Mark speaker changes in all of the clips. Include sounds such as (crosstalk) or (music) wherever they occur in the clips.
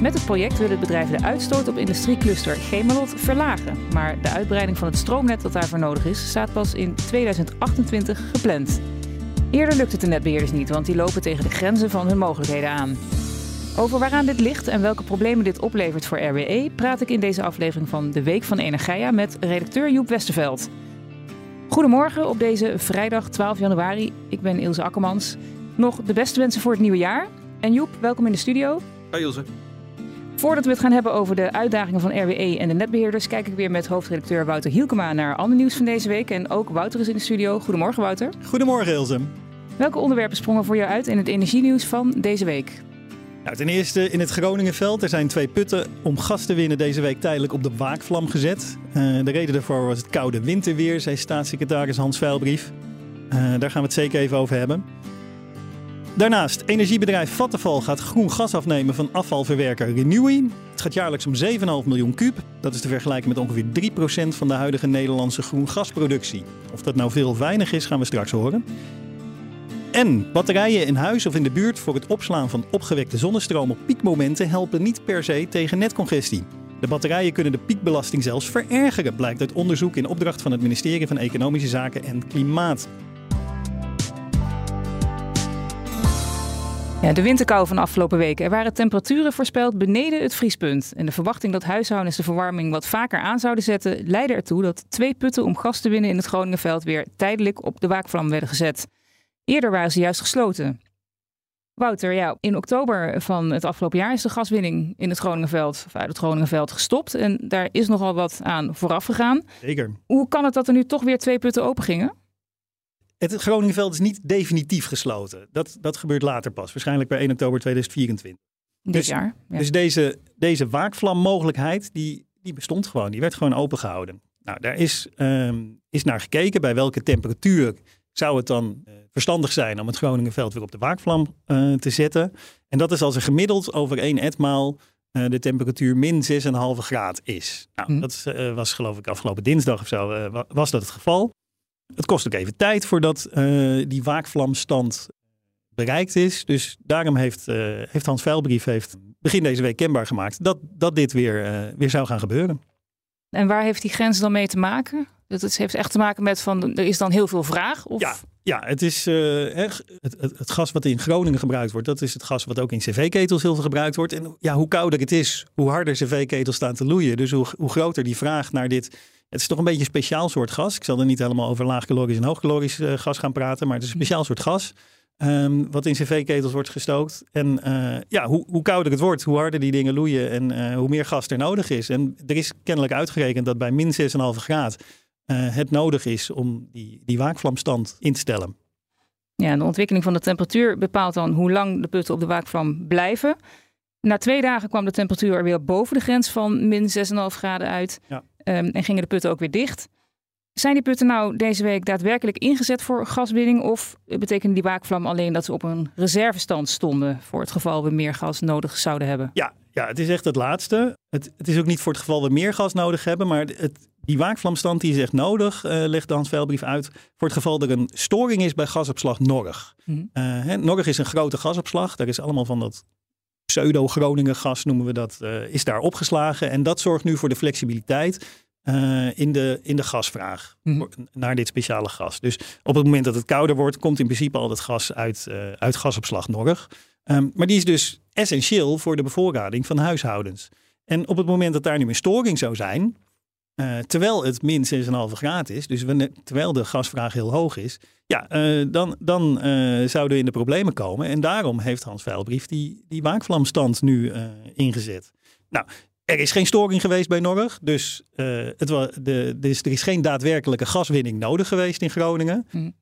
Speaker 1: Met het project wil het bedrijf de uitstoot op industriecluster Gemelot verlagen. Maar de uitbreiding van het stroomnet dat daarvoor nodig is, staat pas in 2028 gepland. Eerder lukt het de netbeheerders niet, want die lopen tegen de grenzen van hun mogelijkheden aan. Over waaraan dit ligt en welke problemen dit oplevert voor RWE praat ik in deze aflevering van De Week van Energia met redacteur Joep Westerveld. Goedemorgen op deze vrijdag 12 januari. Ik ben Ilse Akkermans. Nog de beste wensen voor het nieuwe jaar. En Joep, welkom in de studio.
Speaker 2: Hoi Ilse.
Speaker 1: Voordat we het gaan hebben over de uitdagingen van RWE en de netbeheerders, kijk ik weer met hoofdredacteur Wouter Hielkema naar ander nieuws van deze week. En ook Wouter is in de studio. Goedemorgen Wouter.
Speaker 3: Goedemorgen Ilse.
Speaker 1: Welke onderwerpen sprongen voor jou uit in het energienieuws van deze week?
Speaker 3: Nou, ten eerste in het Groningenveld. Er zijn twee putten om gas te winnen deze week tijdelijk op de waakvlam gezet. Uh, de reden daarvoor was het koude winterweer, zei staatssecretaris Hans Veilbrief. Uh, daar gaan we het zeker even over hebben. Daarnaast, energiebedrijf Vattenfall gaat groen gas afnemen van afvalverwerker Renewi. Het gaat jaarlijks om 7,5 miljoen kuub. Dat is te vergelijken met ongeveer 3% van de huidige Nederlandse groen gasproductie. Of dat nou veel of weinig is, gaan we straks horen. En batterijen in huis of in de buurt voor het opslaan van opgewekte zonnestroom op piekmomenten helpen niet per se tegen netcongestie. De batterijen kunnen de piekbelasting zelfs verergeren, blijkt uit onderzoek in opdracht van het ministerie van Economische Zaken en Klimaat.
Speaker 1: Ja, de winterkou van de afgelopen weken. Er waren temperaturen voorspeld beneden het vriespunt. En de verwachting dat huishoudens de verwarming wat vaker aan zouden zetten, leidde ertoe dat twee putten om gas te winnen in het Groningenveld weer tijdelijk op de waakvlam werden gezet. Eerder waren ze juist gesloten. Wouter, ja, in oktober van het afgelopen jaar is de gaswinning in het Groningenveld, of uit het Groningenveld gestopt. En daar is nogal wat aan vooraf gegaan.
Speaker 3: Zeker.
Speaker 1: Hoe kan het dat er nu toch weer twee putten open gingen?
Speaker 3: Het Groningenveld is niet definitief gesloten. Dat, dat gebeurt later pas, waarschijnlijk bij 1 oktober 2024.
Speaker 1: Dit dus, jaar.
Speaker 3: Ja. Dus deze, deze waakvlammogelijkheid, die, die bestond gewoon. Die werd gewoon opengehouden. Nou, daar is, um, is naar gekeken bij welke temperatuur zou het dan uh, verstandig zijn om het Groningenveld weer op de waakvlam uh, te zetten. En dat is als er gemiddeld over één etmaal uh, de temperatuur min 6,5 graad is. Nou, mm. dat was geloof ik afgelopen dinsdag of zo, was dat het geval. Het kost ook even tijd voordat die waakvlamstand bereikt is. Dus daarom heeft, heeft Hans Veilbrief heeft begin deze week kenbaar gemaakt dat, dat dit weer, weer zou gaan gebeuren.
Speaker 1: En waar heeft die grens dan mee te maken? Dat het heeft echt te maken met van er is dan heel veel vraag? Of?
Speaker 3: Ja, ja, het is uh, het, het, het, gas wat in Groningen gebruikt wordt, dat is het gas wat ook in cv-ketels heel veel gebruikt wordt. En ja, hoe kouder het is, hoe harder cv-ketels staan te loeien. Dus hoe, hoe groter die vraag naar dit. Het is toch een beetje een speciaal soort gas. Ik zal er niet helemaal over laagkalorisch en hoogkalorisch uh, gas gaan praten, maar het is een speciaal soort gas. Um, wat in cv-ketels wordt gestookt. En uh, ja, hoe, hoe, kouder het wordt, hoe harder die dingen loeien en uh, hoe meer gas er nodig is. En er is kennelijk uitgerekend dat bij min 6,5 graad uh, het nodig is om die, die waakvlamstand in te stellen.
Speaker 1: Ja, de ontwikkeling van de temperatuur bepaalt dan hoe lang de putten op de waakvlam blijven. Na twee dagen kwam de temperatuur er weer boven de grens van min 6,5 graden uit. Ja. Um, en gingen de putten ook weer dicht. Zijn die putten nou deze week daadwerkelijk ingezet voor gaswinning? Of betekende die waakvlam alleen dat ze op een reservestand stonden voor het geval we meer gas nodig zouden hebben?
Speaker 3: Ja, ja het is echt het laatste. Het, het is ook niet voor het geval we meer gas nodig hebben, maar het, die waakvlamstand die is echt nodig, uh, legt de Hans Veilbrief uit, voor het geval er een storing is bij gasopslag Norg. Mm uh, Norg is een grote gasopslag, daar is allemaal van dat pseudo-Groningen gas noemen we dat, uh, is daar opgeslagen. En dat zorgt nu voor de flexibiliteit in, de, in de gasvraag mm naar dit speciale gas. Dus op het moment dat het kouder wordt, komt in principe al dat gas uit, uit gasopslag Norg. Um, maar die is dus essentieel voor de bevoorrading van huishoudens. En op het moment dat daar nu een storing zou zijn, uh, terwijl het min 6,5 graden is, dus terwijl de gasvraag heel hoog is, ja, uh, dan, dan uh, zouden we in de problemen komen. En daarom heeft Hans Veilbrief die, die waakvlamstand nu ingezet. Nou, er is geen storing geweest bij Norg, dus het was de, dus er is geen daadwerkelijke gaswinning nodig geweest in Groningen. Mm.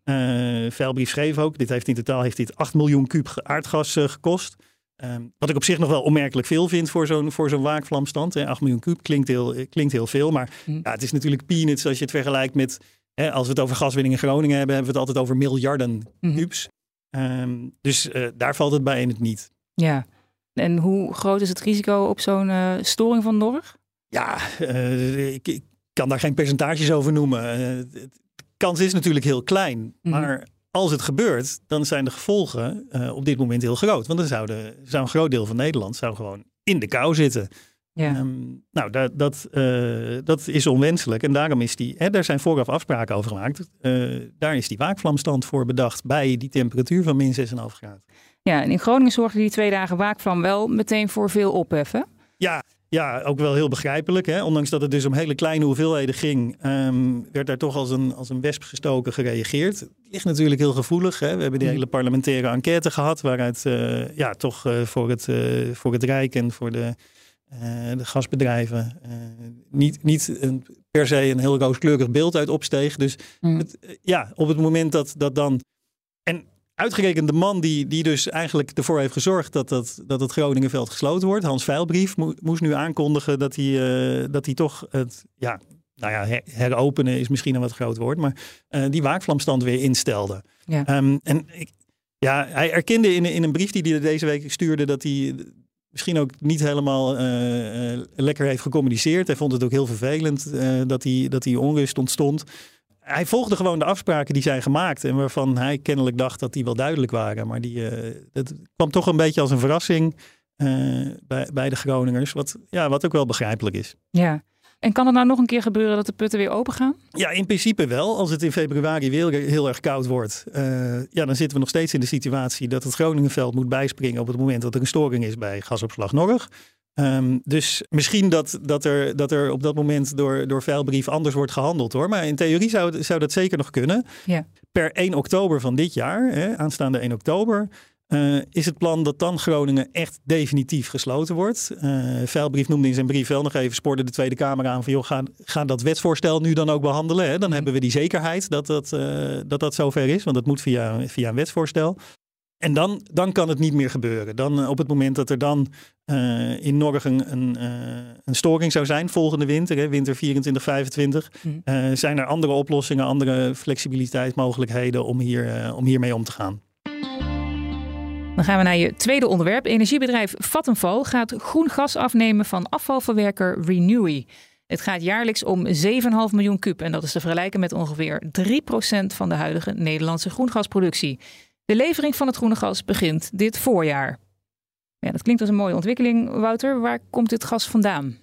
Speaker 3: Veilbrief schreef ook, dit heeft in totaal heeft dit 8 miljoen kuub aardgas gekost. Ehm, wat ik op zich nog wel onmerkelijk veel vind voor zo'n voor zo'n waakvlamstand. Hè. 8 miljoen kuub klinkt heel, klinkt heel veel. Maar
Speaker 1: Mhm.
Speaker 3: ja, het is natuurlijk peanuts als je het vergelijkt met... Hè, als we het over gaswinning in Groningen hebben, hebben we het altijd over miljarden kubus. Ehm, dus eh, daar valt het bij in het niet.
Speaker 1: Ja. En hoe groot is het risico op zo'n eh, storing van Norg?
Speaker 3: Ja, eh, ik, ik kan daar geen percentages over noemen. Eh, de kans is natuurlijk heel klein.
Speaker 1: Mhm.
Speaker 3: Maar als het gebeurt, dan zijn de gevolgen eh, op dit moment heel groot. Want dan zou, de, zou een groot deel van Nederland zou gewoon in de kou zitten.
Speaker 1: Ja.
Speaker 3: Ehm, nou, dat, dat, eh, dat is onwenselijk. En daarom is die, hè, daar zijn vooraf afspraken over gemaakt. Eh, daar is die waakvlamstand voor bedacht bij die temperatuur van min 6,5 graden.
Speaker 1: ja, en in Groningen zorgde die twee dagen waakvlam wel meteen voor veel opheffen.
Speaker 3: Ja, ook wel heel begrijpelijk. Hè? Ondanks dat het dus om hele kleine hoeveelheden ging, ehm, werd daar toch als een, als een wesp gestoken gereageerd. Het ligt natuurlijk heel gevoelig. Hè? We hebben die
Speaker 1: Mhm.
Speaker 3: hele parlementaire enquête gehad, waaruit eh, ja, toch eh, voor, het, eh, voor het Rijk en voor de, de gasbedrijven niet, niet een, per se een heel rooskleurig beeld uit opsteeg. Dus
Speaker 1: Mm.
Speaker 3: het, ja, op het moment dat, dat dan. En uitgerekend de man die, die dus eigenlijk ervoor heeft gezorgd dat, dat, dat het Groningenveld gesloten wordt, Hans Veilbrief, mo- moest nu aankondigen dat hij, eh, dat hij toch het. Ja, nou ja, her- heropenen is misschien een wat groot woord, maar eh, die waakvlamstand weer instelde.
Speaker 1: Ja.
Speaker 3: Ehm, en ik, ja, hij erkende in, in een brief die hij deze week stuurde dat hij misschien ook niet helemaal eh, lekker heeft gecommuniceerd. Hij vond het ook heel vervelend dat, hij, dat die onrust ontstond. Hij volgde gewoon de afspraken die zijn gemaakt en waarvan hij kennelijk dacht dat die wel duidelijk waren. Maar die, eh, dat kwam toch een beetje als een verrassing eh, bij, bij de Groningers, wat, ja, wat ook wel begrijpelijk is.
Speaker 1: Ja. En kan het nou nog een keer gebeuren dat de putten weer open gaan?
Speaker 3: Ja, in principe wel. Als het in februari weer heel erg koud wordt, eh, ja, dan zitten we nog steeds in de situatie dat het Groningenveld moet bijspringen op het moment dat er een storing is bij gasopslag Norg. Ehm, dus misschien dat, dat, er, dat er op dat moment door, door veilbrief anders wordt gehandeld hoor. Maar in theorie zou, zou dat zeker nog kunnen.
Speaker 1: Ja.
Speaker 3: Per 1 oktober van dit jaar, hè, aanstaande 1 oktober, eh, is het plan dat dan Groningen echt definitief gesloten wordt. Eh Veilbrief noemde in zijn brief wel nog even, spoorde de Tweede Kamer aan van joh, ga, ga dat wetsvoorstel nu dan ook behandelen. Hè? Dan hebben we die zekerheid dat dat, eh, dat, dat zover is, want dat moet via, via een wetsvoorstel. En dan, dan kan het niet meer gebeuren. Dan eh, op het moment dat er dan eh, in Norg een, eh, een storing zou zijn volgende winter, hè, winter 24, 25,
Speaker 1: Mhm.
Speaker 3: zijn er andere oplossingen, andere flexibiliteitsmogelijkheden om, hier, om hiermee om te gaan.
Speaker 1: Dan gaan we naar je tweede onderwerp. Energiebedrijf Vattenfall gaat groen gas afnemen van afvalverwerker Renewy. Het gaat jaarlijks om 7,5 miljoen kub en dat is te vergelijken met ongeveer 3% van de huidige Nederlandse groengasproductie. De levering van het groene gas begint dit voorjaar. Ja, dat klinkt als een mooie ontwikkeling. Wouter, waar komt dit gas vandaan?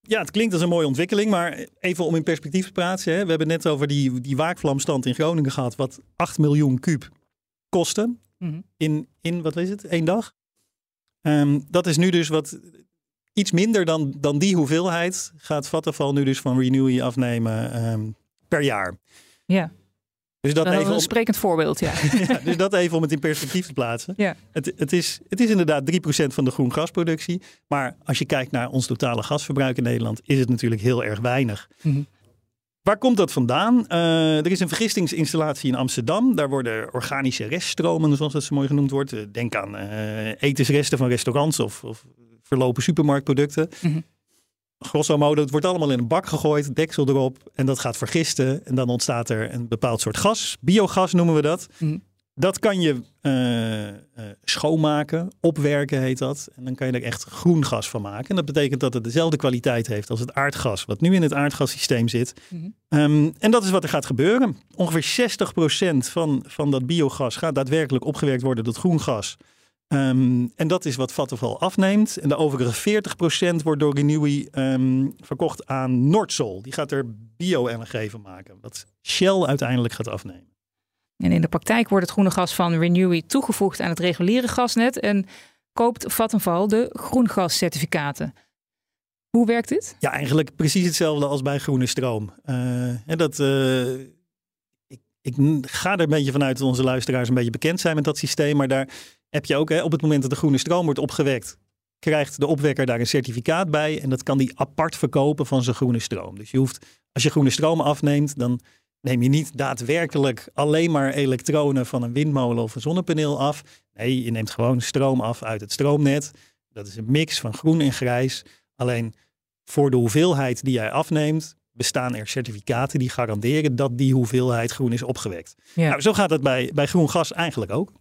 Speaker 3: Ja, het klinkt als een mooie ontwikkeling, maar even om in perspectief te plaatsen. Hè. We hebben net over die, die waakvlamstand in Groningen gehad, wat 8 miljoen kuub kostte in, in wat is het, één dag. Ehm, dat is nu dus wat iets minder dan, dan die hoeveelheid gaat Vattenfall nu dus van Renewy afnemen ehm, per jaar.
Speaker 1: Ja,
Speaker 3: Dus dat, even
Speaker 1: een
Speaker 3: om,
Speaker 1: sprekend voorbeeld. Ja. (laughs)
Speaker 3: ja, dus dat even om het in perspectief te plaatsen.
Speaker 1: Ja.
Speaker 3: Het, het, is, het is inderdaad 3% van de groen gasproductie. Maar als je kijkt naar ons totale gasverbruik in Nederland, is het natuurlijk heel erg weinig.
Speaker 1: Mhm.
Speaker 3: Waar komt dat vandaan? Eh, er is een vergistingsinstallatie in Amsterdam. Daar worden organische reststromen, zoals dat zo mooi genoemd wordt. Eh, Denk aan eh, etensresten van restaurants of, of verlopen supermarktproducten.
Speaker 1: Mhm.
Speaker 3: Grosso modo, het wordt allemaal in een bak gegooid, deksel erop en dat gaat vergisten. En dan ontstaat er een bepaald soort gas. Biogas noemen we dat.
Speaker 1: Mhm.
Speaker 3: Dat kan je eh, eh, schoonmaken, opwerken heet dat. En dan kan je er echt groen gas van maken. En dat betekent dat het dezelfde kwaliteit heeft als het aardgas, wat nu in het aardgassysteem zit.
Speaker 1: Mhm.
Speaker 3: Ehm, en dat is wat er gaat gebeuren. Ongeveer 60% van, van dat biogas gaat daadwerkelijk opgewerkt worden tot groen gas. Ehm, en dat is wat Vattenfall afneemt. En de overige 40% wordt door Renewy ehm, verkocht aan Nordsol. Die gaat er bio-LNG van maken. Wat Shell uiteindelijk gaat afnemen.
Speaker 1: En in de praktijk wordt het groene gas van Renewy toegevoegd aan het reguliere gasnet en koopt Vattenfall de groengascertificaten. Hoe werkt dit?
Speaker 3: Ja, eigenlijk precies hetzelfde als bij groene stroom. Eh, en dat, eh, ik, ik ga er een beetje vanuit dat onze luisteraars een beetje bekend zijn met dat systeem. Maar daar heb je ook, hè, op het moment dat de groene stroom wordt opgewekt, krijgt de opwekker daar een certificaat bij. En dat kan die apart verkopen van zijn groene stroom. Dus je hoeft, als je groene stroom afneemt, dan neem je niet daadwerkelijk alleen maar elektronen van een windmolen of een zonnepaneel af. Nee, je neemt gewoon stroom af uit het stroomnet. Dat is een mix van groen en grijs. Alleen voor de hoeveelheid die jij afneemt, bestaan er certificaten die garanderen dat die hoeveelheid groen is opgewekt.
Speaker 1: Ja.
Speaker 3: Nou, zo gaat het bij, bij groen gas eigenlijk ook.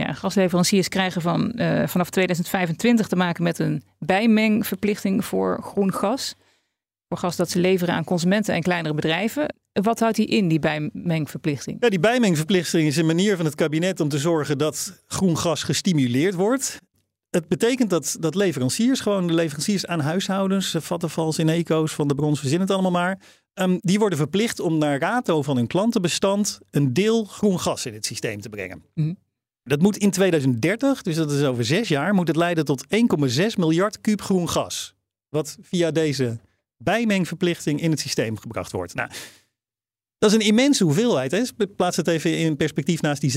Speaker 1: Ja, gasleveranciers krijgen van, eh, vanaf 2025 te maken met een bijmengverplichting voor groen gas. Voor gas dat ze leveren aan consumenten en kleinere bedrijven. Wat houdt die in, die bijmengverplichting?
Speaker 3: Ja, die bijmengverplichting is een manier van het kabinet om te zorgen dat groen gas gestimuleerd wordt. Het betekent dat, dat leveranciers, gewoon de leveranciers aan huishoudens, Vattenfalls, Eneco's, Van de Brons, verzin het allemaal maar. ehm, die worden verplicht om naar rato van hun klantenbestand een deel groen gas in het systeem te brengen.
Speaker 1: Mhm.
Speaker 3: Dat moet in 2030, dus dat is over zes jaar, moet het leiden tot 1,6 miljard kuub groen gas. Wat via deze bijmengverplichting in het systeem gebracht wordt. Nou, dat is een immense hoeveelheid. Hè. Plaats het even in perspectief naast die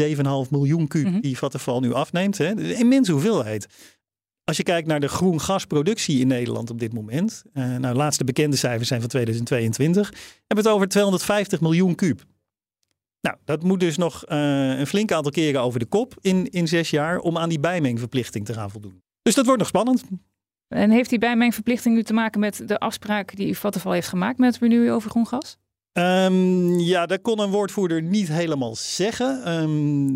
Speaker 3: 7,5 miljoen kuub
Speaker 1: Mhm.
Speaker 3: die Vattenfall nu afneemt. Hè. Een immense hoeveelheid. Als je kijkt naar de groen gasproductie in Nederland op dit moment. eh, nou, de laatste bekende cijfers zijn van 2022. Hebben we het over 250 miljoen kuub. Nou, dat moet dus nog eh, een flink aantal keren over de kop in, in zes jaar om aan die bijmengverplichting te gaan voldoen. Dus dat wordt nog spannend.
Speaker 1: En heeft die bijmengverplichting nu te maken met de afspraak die Vattenfall heeft gemaakt met Renew over groen gas?
Speaker 3: Ehm, ja, dat kon een woordvoerder niet helemaal zeggen. Ehm,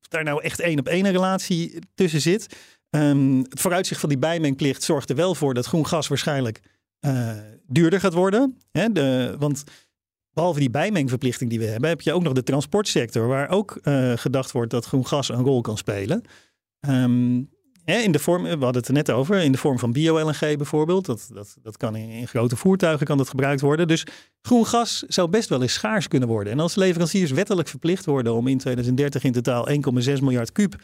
Speaker 3: of daar nou echt één op één een relatie tussen zit. Ehm, het vooruitzicht van die bijmengplicht zorgt er wel voor dat groen gas waarschijnlijk eh, duurder gaat worden. Hè, de, want behalve die bijmengverplichting die we hebben, heb je ook nog de transportsector, waar ook eh, gedacht wordt dat groen gas een rol kan spelen. Ehm, hè, in de vorm, we hadden het er net over, in de vorm van bio-LNG bijvoorbeeld. Dat, dat, dat kan in, in grote voertuigen kan dat gebruikt worden. Dus groen gas zou best wel eens schaars kunnen worden. En als leveranciers wettelijk verplicht worden om in 2030 in totaal 1,6 miljard kuub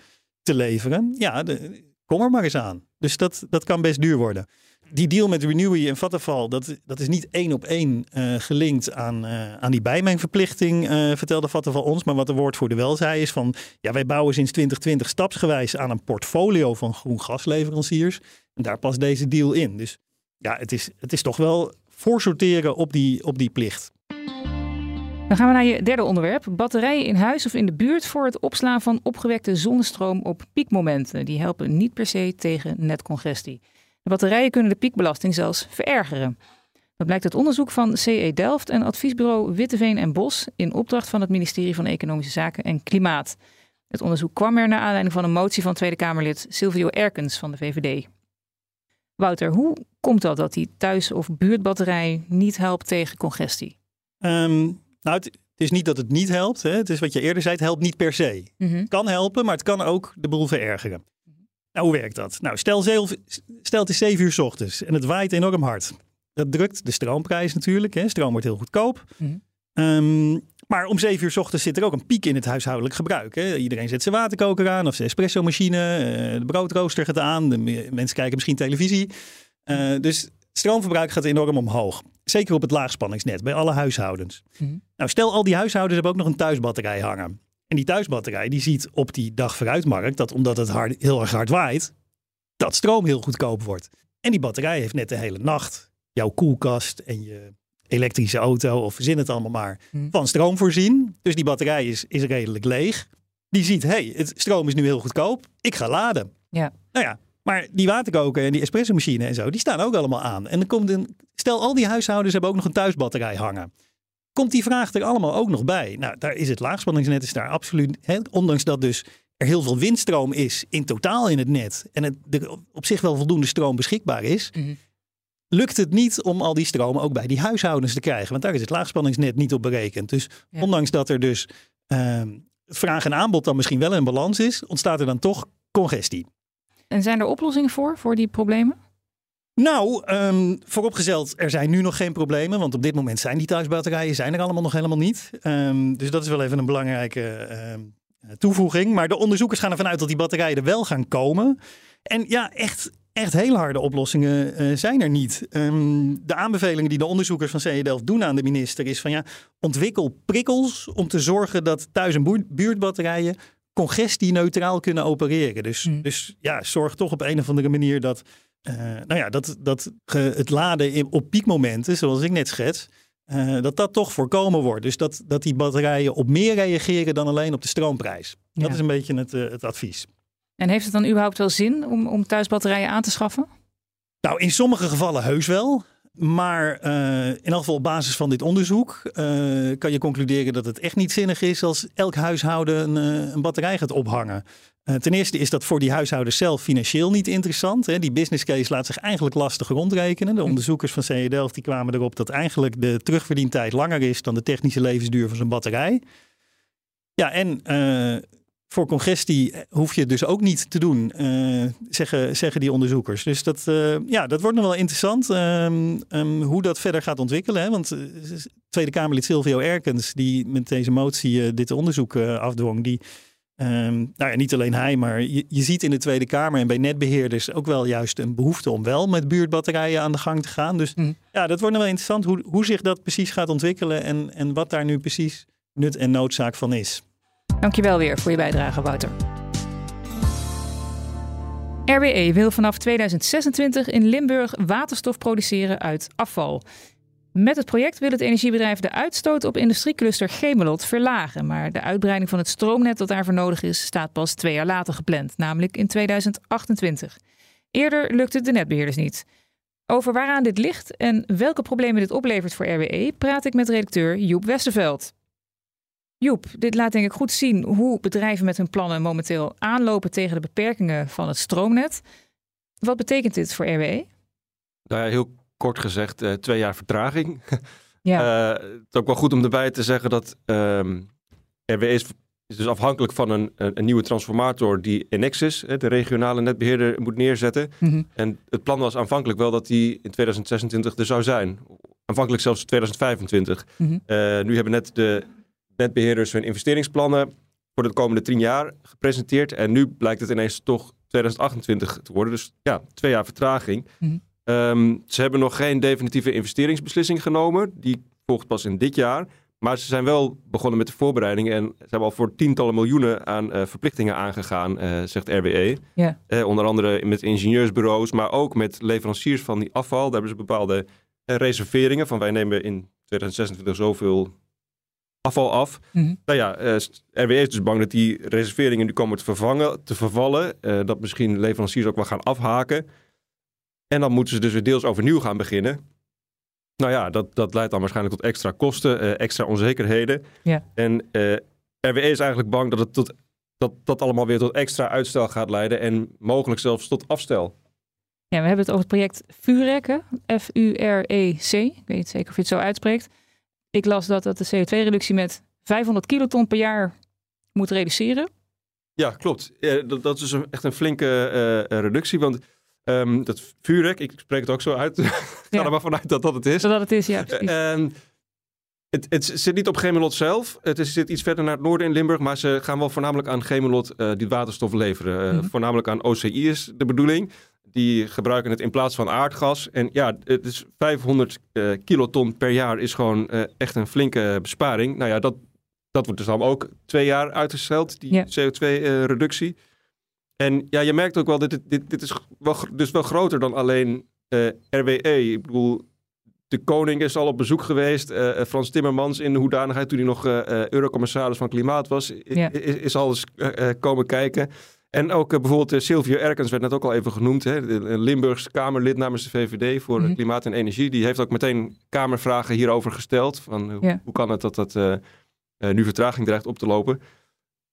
Speaker 3: te leveren, ja, de, kom er maar eens aan. Dus dat, dat kan best duur worden. Die deal met Renewy en Vattenfall, dat, dat is niet één op één eh, gelinkt aan, eh, aan die bijmengverplichting, eh, vertelde Vattenfall ons. Maar wat de woordvoerder wel zei is van, ja, wij bouwen sinds 2020 stapsgewijs aan een portfolio van groen gasleveranciers. En daar past deze deal in. Dus ja, het is, het is toch wel voorsorteren op die, op die plicht.
Speaker 1: Dan gaan we naar je derde onderwerp. Batterijen in huis of in de buurt voor het opslaan van opgewekte zonnestroom op piekmomenten. Die helpen niet per se tegen netcongestie. De batterijen kunnen de piekbelasting zelfs verergeren. Dat blijkt uit onderzoek van CE Delft en adviesbureau Witteveen en Bos in opdracht van het ministerie van Economische Zaken en Klimaat. Het onderzoek kwam er naar aanleiding van een motie van Tweede Kamerlid Silvio Erkens van de VVD. Wouter, hoe komt dat dat die thuis- of buurtbatterij niet helpt tegen congestie?
Speaker 3: Ehm, nou, het, is niet dat het niet helpt. Hè. Het is wat je eerder zei, het helpt niet per se. Het kan helpen, maar het kan ook de boel verergeren. Nou, hoe werkt dat? Nou, stel, zeil- stel het is 7 uur 's ochtends en het waait enorm hard. Dat drukt de stroomprijs natuurlijk. Hè. Stroom wordt heel goedkoop.
Speaker 1: Mhm.
Speaker 3: Ehm, maar om 7 uur 's ochtends zit er ook een piek in het huishoudelijk gebruik. Hè. Iedereen zet zijn waterkoker aan of zijn espresso-machine. eh, de broodrooster gaat aan. De me- mensen kijken misschien televisie. Eh, dus stroomverbruik gaat enorm omhoog. Zeker op het laagspanningsnet bij alle huishoudens.
Speaker 1: Mhm.
Speaker 3: Nou, stel al die huishoudens hebben ook nog een thuisbatterij hangen. En die thuisbatterij die ziet op die dag vooruitmarkt dat omdat het hard, heel erg hard waait, dat stroom heel goedkoop wordt. En die batterij heeft net de hele nacht jouw koelkast en je elektrische auto of verzin het allemaal maar
Speaker 1: Hmm.
Speaker 3: van stroom voorzien. Dus die batterij is, is redelijk leeg. Die ziet, hé, hey, het stroom is nu heel goedkoop. Ik ga laden.
Speaker 1: Ja.
Speaker 3: Nou ja, maar die waterkoker en die espresso-machine en zo, die staan ook allemaal aan. En dan komt een, stel al die huishoudens hebben ook nog een thuisbatterij hangen. Komt die vraag er allemaal ook nog bij? Nou, daar is het laagspanningsnet is daar absoluut, ondanks dat dus er heel veel windstroom is in totaal in het net en het, er op zich wel voldoende stroom beschikbaar is,
Speaker 1: Mhm.
Speaker 3: lukt het niet om al die stroom ook bij die huishoudens te krijgen. Want daar is het laagspanningsnet niet op berekend. Dus
Speaker 1: Ja.
Speaker 3: ondanks dat er dus ehm, vraag en aanbod dan misschien wel in balans is, ontstaat er dan toch congestie.
Speaker 1: En zijn er oplossingen voor, voor die problemen?
Speaker 3: Nou, ehm, vooropgesteld, er zijn nu nog geen problemen. Want op dit moment zijn die thuisbatterijen zijn er allemaal nog helemaal niet. Ehm, dus dat is wel even een belangrijke ehm, toevoeging. Maar de onderzoekers gaan ervan uit dat die batterijen er wel gaan komen. En ja, echt, echt heel harde oplossingen eh, zijn er niet. De aanbevelingen die de onderzoekers van CE Delft doen aan de minister is van ja, ontwikkel prikkels om te zorgen dat thuis- en buurtbatterijen congestieneutraal kunnen opereren. Dus,
Speaker 1: Hmm.
Speaker 3: dus ja, zorg toch op een of andere manier dat, eh, nou ja, dat, dat het laden op piekmomenten, zoals ik net schets, uh, dat dat toch voorkomen wordt. Dus dat, dat die batterijen op meer reageren dan alleen op de stroomprijs. Dat is een beetje het, uh, het advies.
Speaker 1: En heeft het dan überhaupt wel zin om, om thuis batterijen aan te schaffen?
Speaker 3: Nou, in sommige gevallen heus wel. Maar uh, in elk geval op basis van dit onderzoek uh, kan je concluderen dat het echt niet zinnig is als elk huishouden een, een batterij gaat ophangen. Ten eerste is dat voor die huishoudens zelf financieel niet interessant. Hè. Die business case laat zich eigenlijk lastig rondrekenen. De onderzoekers van CE Delft die kwamen erop dat eigenlijk de terugverdientijd langer is dan de technische levensduur van zo'n batterij. Ja, en voor congestie hoef je het dus ook niet te doen, uh, zeggen, zeggen die onderzoekers. Dus dat, uh, ja, dat wordt nog wel interessant um, um, hoe dat verder gaat ontwikkelen. Hè? Want Tweede Kamerlid Silvio Erkens, die met deze motie dit onderzoek afdwong, die, um, nou ja, niet alleen hij, maar je, je, ziet in de Tweede Kamer en bij netbeheerders ook wel juist een behoefte om wel met buurtbatterijen aan de gang te gaan. Dus mm. ja, dat wordt nog wel interessant hoe, hoe zich dat precies gaat ontwikkelen en, en wat daar nu precies nut en noodzaak van is.
Speaker 1: Dankjewel weer voor je bijdrage, Wouter. RWE wil vanaf 2026 in Limburg waterstof produceren uit afval. Met het project wil het energiebedrijf de uitstoot op industriecluster Gemelot verlagen. Maar de uitbreiding van het stroomnet dat daarvoor nodig is, staat pas twee jaar later gepland, namelijk in 2028. Eerder lukte het de netbeheerders niet. Over waaraan dit ligt en welke problemen dit oplevert voor RWE, praat ik met redacteur Joep Westerveld. Joep, dit laat denk ik goed zien hoe bedrijven met hun plannen momenteel aanlopen tegen de beperkingen van het stroomnet. Wat betekent dit voor RWE?
Speaker 2: Nou ja, heel kort gezegd, uh, twee jaar vertraging. (laughs) Ja. uh, het is ook wel goed om erbij te zeggen dat um, RWE is, is, dus afhankelijk van een, een, nieuwe transformator die Enexis, de regionale netbeheerder, moet neerzetten. Mm -hmm. En het plan was aanvankelijk wel dat die in 2026 er zou zijn. Aanvankelijk zelfs 2025. Mm -hmm. uh, nu hebben net de netbeheerders hun investeringsplannen voor de komende tien jaar gepresenteerd. En nu blijkt het ineens toch 2028 te worden. Dus ja, twee jaar vertraging. Mm -hmm. Um, ze hebben nog geen definitieve investeringsbeslissing genomen. Die volgt pas in dit jaar. Maar ze zijn wel begonnen met de voorbereidingen en ze hebben al voor tientallen miljoenen aan uh, verplichtingen aangegaan, uh, zegt RWE. Yeah. Uh, onder andere met ingenieursbureaus, maar ook met leveranciers van die afval. Daar hebben ze bepaalde reserveringen van wij nemen in 2026 zoveel afval af. Mm -hmm. Nou ja, RWE is dus bang dat die reserveringen nu komen te, vervangen, te vervallen. Dat misschien leveranciers ook wel gaan afhaken. En dan moeten ze dus weer deels overnieuw gaan beginnen. Nou ja, dat, dat leidt dan waarschijnlijk tot extra kosten, uh, extra onzekerheden. Yeah. En RWE is eigenlijk bang dat, het tot, dat dat allemaal weer tot extra uitstel gaat leiden. En mogelijk zelfs tot afstel.
Speaker 1: Ja, we hebben het over het project FUREC, F-U-R-E-C. Ik weet niet zeker of je het zo uitspreekt. Ik las dat dat de CO2-reductie met 500 kiloton per jaar moet reduceren.
Speaker 2: Ja, klopt. Ja, dat, dat, is een, echt een flinke uh, reductie. Want um, dat vuurrek, ik spreek het ook zo uit. (laughs) Ik ga er maar vanuit dat dat het is.
Speaker 1: Dat het is, ja. Uh,
Speaker 2: het, het, zit niet op Gemelot zelf. Het is, zit iets verder naar het noorden in Limburg. Maar ze gaan wel voornamelijk aan Gemelot uh, die waterstof leveren. Mm -hmm. Voornamelijk aan OCI is de bedoeling. Die gebruiken het in plaats van aardgas. En ja, het is 500 uh, kiloton per jaar is gewoon echt een flinke besparing. Nou ja, dat, dat wordt dus dan ook twee jaar uitgesteld, die ja. CO2-reductie. En ja, je merkt ook wel, dit, dit, dit is wel, dus wel groter dan alleen RWE. Ik bedoel, de koning is al op bezoek geweest. Frans Timmermans in de hoedanigheid toen hij nog eurocommissaris van Klimaat was, ja. is, is al eens komen kijken. En ook bijvoorbeeld Silvio Erkens werd net ook al even genoemd. Hè, een Limburgs Kamerlid namens de VVD voor mm-hmm. Klimaat en Energie. Die heeft ook meteen Kamervragen hierover gesteld. Van, ja. Hoe kan het dat dat nu vertraging dreigt op te lopen?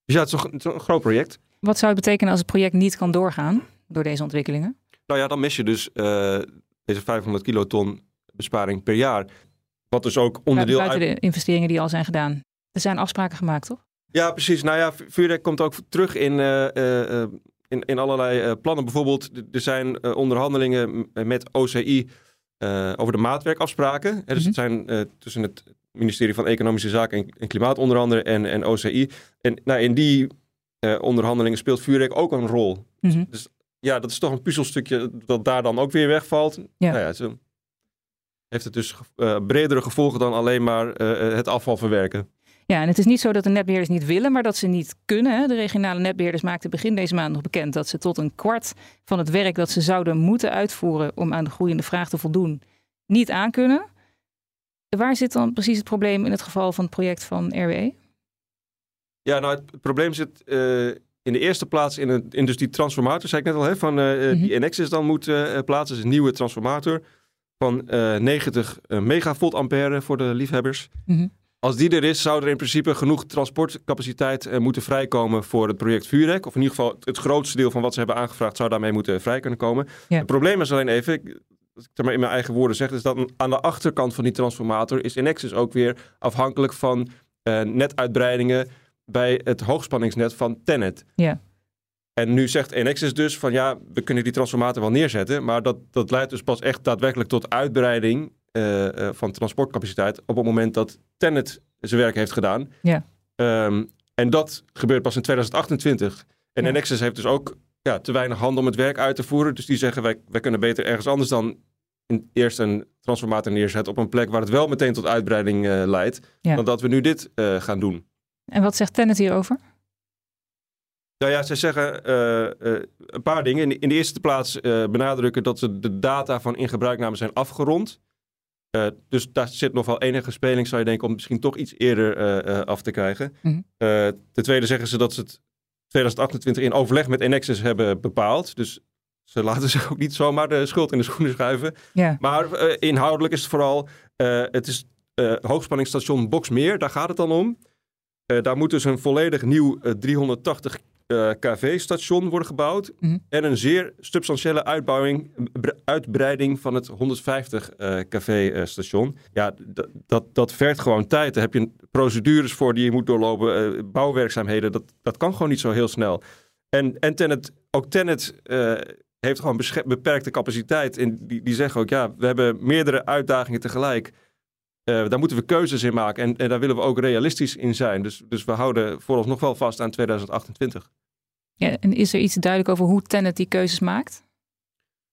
Speaker 2: Dus ja, het is, een, het is een groot project.
Speaker 1: Wat zou het betekenen als het project niet kan doorgaan door deze ontwikkelingen?
Speaker 2: Nou ja, dan mis je dus deze 500 kiloton besparing per jaar. Wat dus ook onderdeel...
Speaker 1: Buiten uit... de investeringen die al zijn gedaan. Er zijn afspraken gemaakt, toch?
Speaker 2: Ja, precies. Nou ja, vuurwerk komt ook terug in, uh, uh, in, in allerlei plannen. Bijvoorbeeld, er zijn onderhandelingen met OCI over de maatwerkafspraken. Mm -hmm. Dus het zijn tussen het ministerie van Economische Zaken en, en, Klimaat onder andere en, en OCI. En nou, in die onderhandelingen speelt vuurwerk ook een rol. Mm -hmm. Dus ja, dat is toch een puzzelstukje dat daar dan ook weer wegvalt. Ja. Nou ja, zo heeft het dus bredere gevolgen dan alleen maar het afval verwerken.
Speaker 1: Ja, en het is niet zo dat de netbeheerders niet willen, maar dat ze niet kunnen. De regionale netbeheerders maakten begin deze maand nog bekend dat ze tot een kwart van het werk dat ze zouden moeten uitvoeren om aan de groeiende vraag te voldoen, niet aankunnen. waar zit dan precies het probleem in het geval van het project van RWE?
Speaker 2: Ja, nou, het, probleem zit in de eerste plaats in, een, in dus die transformator, zei ik net al, hè, van uh, die Enexis dan moet plaatsen. Dus een nieuwe transformator van 90 megavolt ampère voor de liefhebbers. Mm als die er is, zou er in principe genoeg transportcapaciteit uh, moeten vrijkomen voor het project Vuurrek. Of in ieder geval het grootste deel van wat ze hebben aangevraagd zou daarmee moeten vrij kunnen komen. Het probleem is alleen even, als ik het maar in mijn eigen woorden zeg, is dat aan de achterkant van die transformator is Inexus ook weer afhankelijk van uh, netuitbreidingen bij het hoogspanningsnet van Tenet.
Speaker 1: Ja.
Speaker 2: En nu zegt Enexis dus van ja, we kunnen die transformator wel neerzetten, maar dat, dat leidt dus pas echt daadwerkelijk tot uitbreiding uh, van transportcapaciteit op het moment dat Tenet zijn werk heeft gedaan.
Speaker 1: Ja.
Speaker 2: Ehm, en dat gebeurt pas in 2028. En ja. Nexus heeft dus ook ja, te weinig handen om het werk uit te voeren. Dus die zeggen wij, wij kunnen beter ergens anders dan in eerst een transformator neerzetten op een plek waar het wel meteen tot uitbreiding uh, leidt, dan dat we nu dit gaan doen.
Speaker 1: En wat zegt Tenet hierover?
Speaker 2: Nou ja, zij zeggen een paar dingen. In de, eerste plaats benadrukken dat ze de data van in gebruikname zijn afgerond. Dus daar zit nog wel enige speling, zou je denken, om misschien toch iets eerder af te krijgen. Mm ten tweede zeggen ze dat ze het 2028 in overleg met Enexis hebben bepaald. Dus ze laten (laughs) zich ook niet zomaar de schuld in de schoenen schuiven. Maar inhoudelijk is het vooral, het is hoogspanningsstation Boxmeer, daar gaat het dan om. Daar moet dus een volledig nieuw 380 uh, KV-station worden gebouwd. Mhm. En een zeer substantiële uitbouwing, uitbreiding van het 150 uh, KV-station. Ja, dat, dat vergt gewoon tijd. Daar heb je procedures voor die je moet doorlopen. Bouwwerkzaamheden, dat, dat kan gewoon niet zo heel snel. En, en Tenet, ook Tenet heeft gewoon beperkte capaciteit. En die, die zeggen ook, ja, we hebben meerdere uitdagingen tegelijk. Uh, daar moeten we keuzes in maken en, en, daar willen we ook realistisch in zijn. Dus, dus we houden vooralsnog wel vast aan 2028.
Speaker 1: Ja, en is er iets duidelijk over hoe Tenet die keuzes maakt?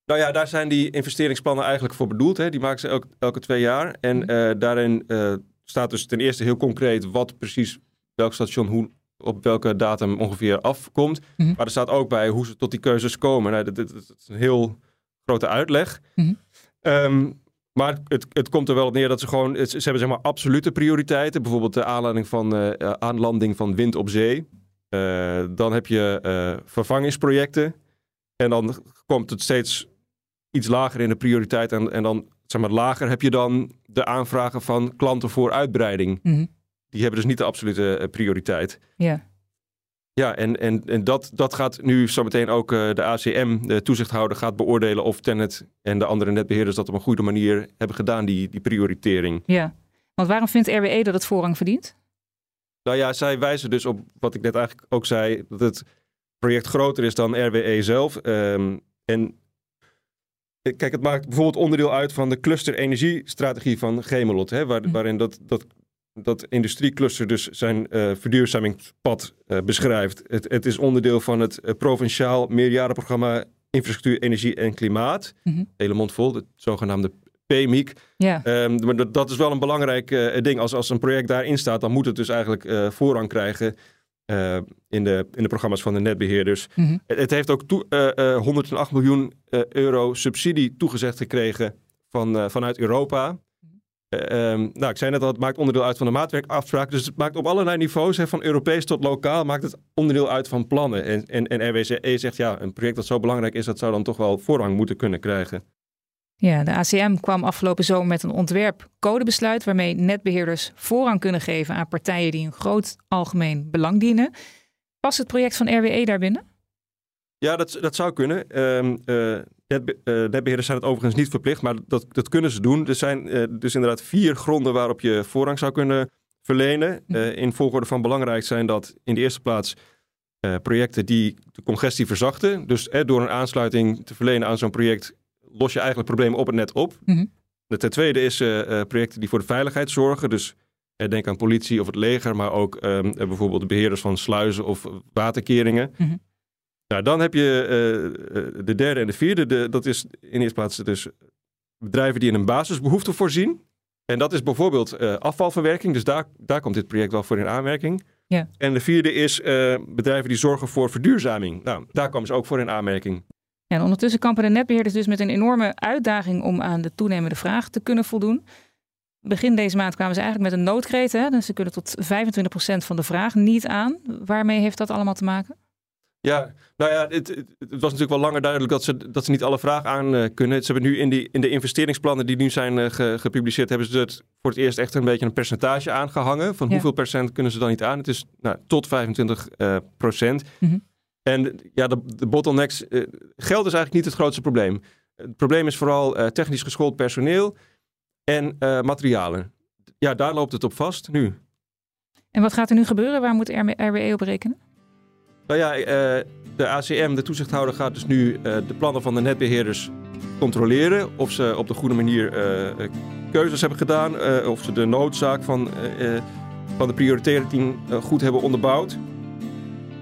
Speaker 2: Nou ja, daar zijn die investeringsplannen eigenlijk voor bedoeld. Hè. Die maken ze elke, elke twee jaar. En uh, daarin uh, staat dus ten eerste heel concreet wat precies welk station hoe, op welke datum ongeveer afkomt. Mm -hmm. Maar er staat ook bij hoe ze tot die keuzes komen. Nou, dat, dat, dat is een heel grote uitleg. Mm -hmm. um, maar het, het komt er wel op neer dat ze gewoon. Ze hebben zeg maar absolute prioriteiten. Bijvoorbeeld de aanlanding van, uh, aanlanding van wind op zee. Uh, dan heb je uh, vervangingsprojecten. En dan komt het steeds iets lager in de prioriteit. En, en dan, zeg maar, lager heb je dan de aanvragen van klanten voor uitbreiding. Mm -hmm. Die hebben dus niet de absolute prioriteit.
Speaker 1: Ja.
Speaker 2: Ja, en, en, en dat, dat gaat nu zometeen ook uh, de ACM, de toezichthouder, gaat beoordelen of Tenet en de andere netbeheerders dat op een goede manier hebben gedaan, die, die prioritering.
Speaker 1: Ja, want waarom vindt RWE dat het voorrang verdient?
Speaker 2: Nou ja, zij wijzen dus op wat ik net eigenlijk ook zei, dat het project groter is dan RWE zelf. Um, en kijk, het maakt bijvoorbeeld onderdeel uit van de cluster energiestrategie van Gemelot, hè, waar, mm. waarin dat, dat dat industriecluster dus zijn uh, verduurzamingspad uh, beschrijft. Het, het, is onderdeel van het uh, provinciaal meerjarenprogramma Infrastructuur, Energie en Klimaat. Mm -hmm. Hele mond vol, het zogenaamde PMIC.
Speaker 1: Ja.
Speaker 2: Um, maar dat, dat, is wel een belangrijk ding. Als, als een project daarin staat, dan moet het dus eigenlijk voorrang krijgen in, de, in de programma's van de netbeheerders. Mm -hmm. het, het, heeft ook toe, 108 miljoen euro subsidie toegezegd gekregen van, vanuit Europa. Um, nou, ik zei net al, het maakt onderdeel uit van de maatwerkafspraak. Dus het maakt op allerlei niveaus, hè, van Europees tot lokaal, maakt het onderdeel uit van plannen. En, en, en RWCE zegt, ja, een project dat zo belangrijk is, dat zou dan toch wel voorrang moeten kunnen krijgen.
Speaker 1: Ja, de ACM kwam afgelopen zomer met een ontwerp-codebesluit waarmee netbeheerders voorrang kunnen geven aan partijen die een groot algemeen belang dienen. Past het project van RWE daarbinnen?
Speaker 2: Ja, dat, dat zou kunnen. Um, uh, Net, uh, netbeheerders zijn het overigens niet verplicht, maar dat, dat kunnen ze doen. Er zijn uh, dus inderdaad vier gronden waarop je voorrang zou kunnen verlenen. Uh, in volgorde van belangrijk zijn dat in de eerste plaats projecten die de congestie verzachten. Dus door een aansluiting te verlenen aan zo'n project los je eigenlijk problemen op het net op. Mm -hmm. De ten tweede is projecten die voor de veiligheid zorgen. Dus denk aan politie of het leger, maar ook ehm, bijvoorbeeld de beheerders van sluizen of waterkeringen. Mm -hmm. Nou, dan heb je uh, de derde en de vierde. De, dat is in eerste plaats dus bedrijven die in een basisbehoefte voorzien. En dat is bijvoorbeeld uh, afvalverwerking. Dus daar, daar komt dit project wel voor in aanmerking.
Speaker 1: Ja.
Speaker 2: En de vierde is uh, bedrijven die zorgen voor verduurzaming. Nou, daar komen ze ook voor in aanmerking.
Speaker 1: Ja, en ondertussen kampen de netbeheerders dus met een enorme uitdaging om aan de toenemende vraag te kunnen voldoen. begin deze maand kwamen ze eigenlijk met een noodkreet. Hè? Dus ze kunnen tot 25% van de vraag niet aan. Waarmee heeft dat allemaal te maken?
Speaker 2: Ja, nou ja, het, het, was natuurlijk wel langer duidelijk dat ze, dat ze niet alle vragen aan uh, kunnen. Ze hebben nu in, die, in de investeringsplannen die nu zijn uh, ge, gepubliceerd, hebben ze het voor het eerst echt een beetje een percentage aangehangen. Van ja. hoeveel procent kunnen ze dan niet aan? Het is nou, tot 25 uh, procent. Mm -hmm. En ja, de, de bottlenecks, geld is eigenlijk niet het grootste probleem. Het probleem is vooral technisch geschoold personeel en materialen. Ja, daar loopt het op vast nu.
Speaker 1: En wat gaat er nu gebeuren? Waar moet RWE op rekenen?
Speaker 2: Nou ja, de ACM, de toezichthouder, gaat dus nu de plannen van de netbeheerders controleren. Of ze op de goede manier keuzes hebben gedaan. of ze de noodzaak van, van de prioritering goed hebben onderbouwd.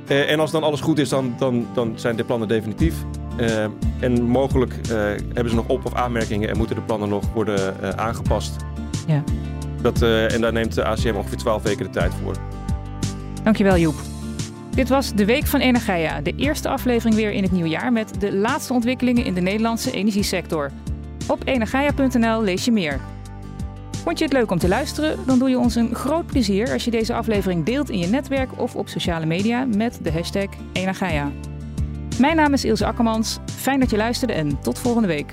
Speaker 2: en als dan alles goed is, dan, dan, dan zijn de plannen definitief. en mogelijk hebben ze nog op- of aanmerkingen en moeten de plannen nog worden aangepast.
Speaker 1: Ja.
Speaker 2: Dat, en daar neemt de ACM ongeveer 12 weken de tijd voor.
Speaker 1: Dankjewel Joep. Dit was de Week van Energia, de eerste aflevering weer in het nieuwe jaar met de laatste ontwikkelingen in de Nederlandse energiesector. Op energia.nl lees je meer. Vond je het leuk om te luisteren? Dan doe je ons een groot plezier als je deze aflevering deelt in je netwerk of op sociale media met de hashtag Energia. Mijn naam is Ilse Akkermans. Fijn dat je luisterde en tot volgende week.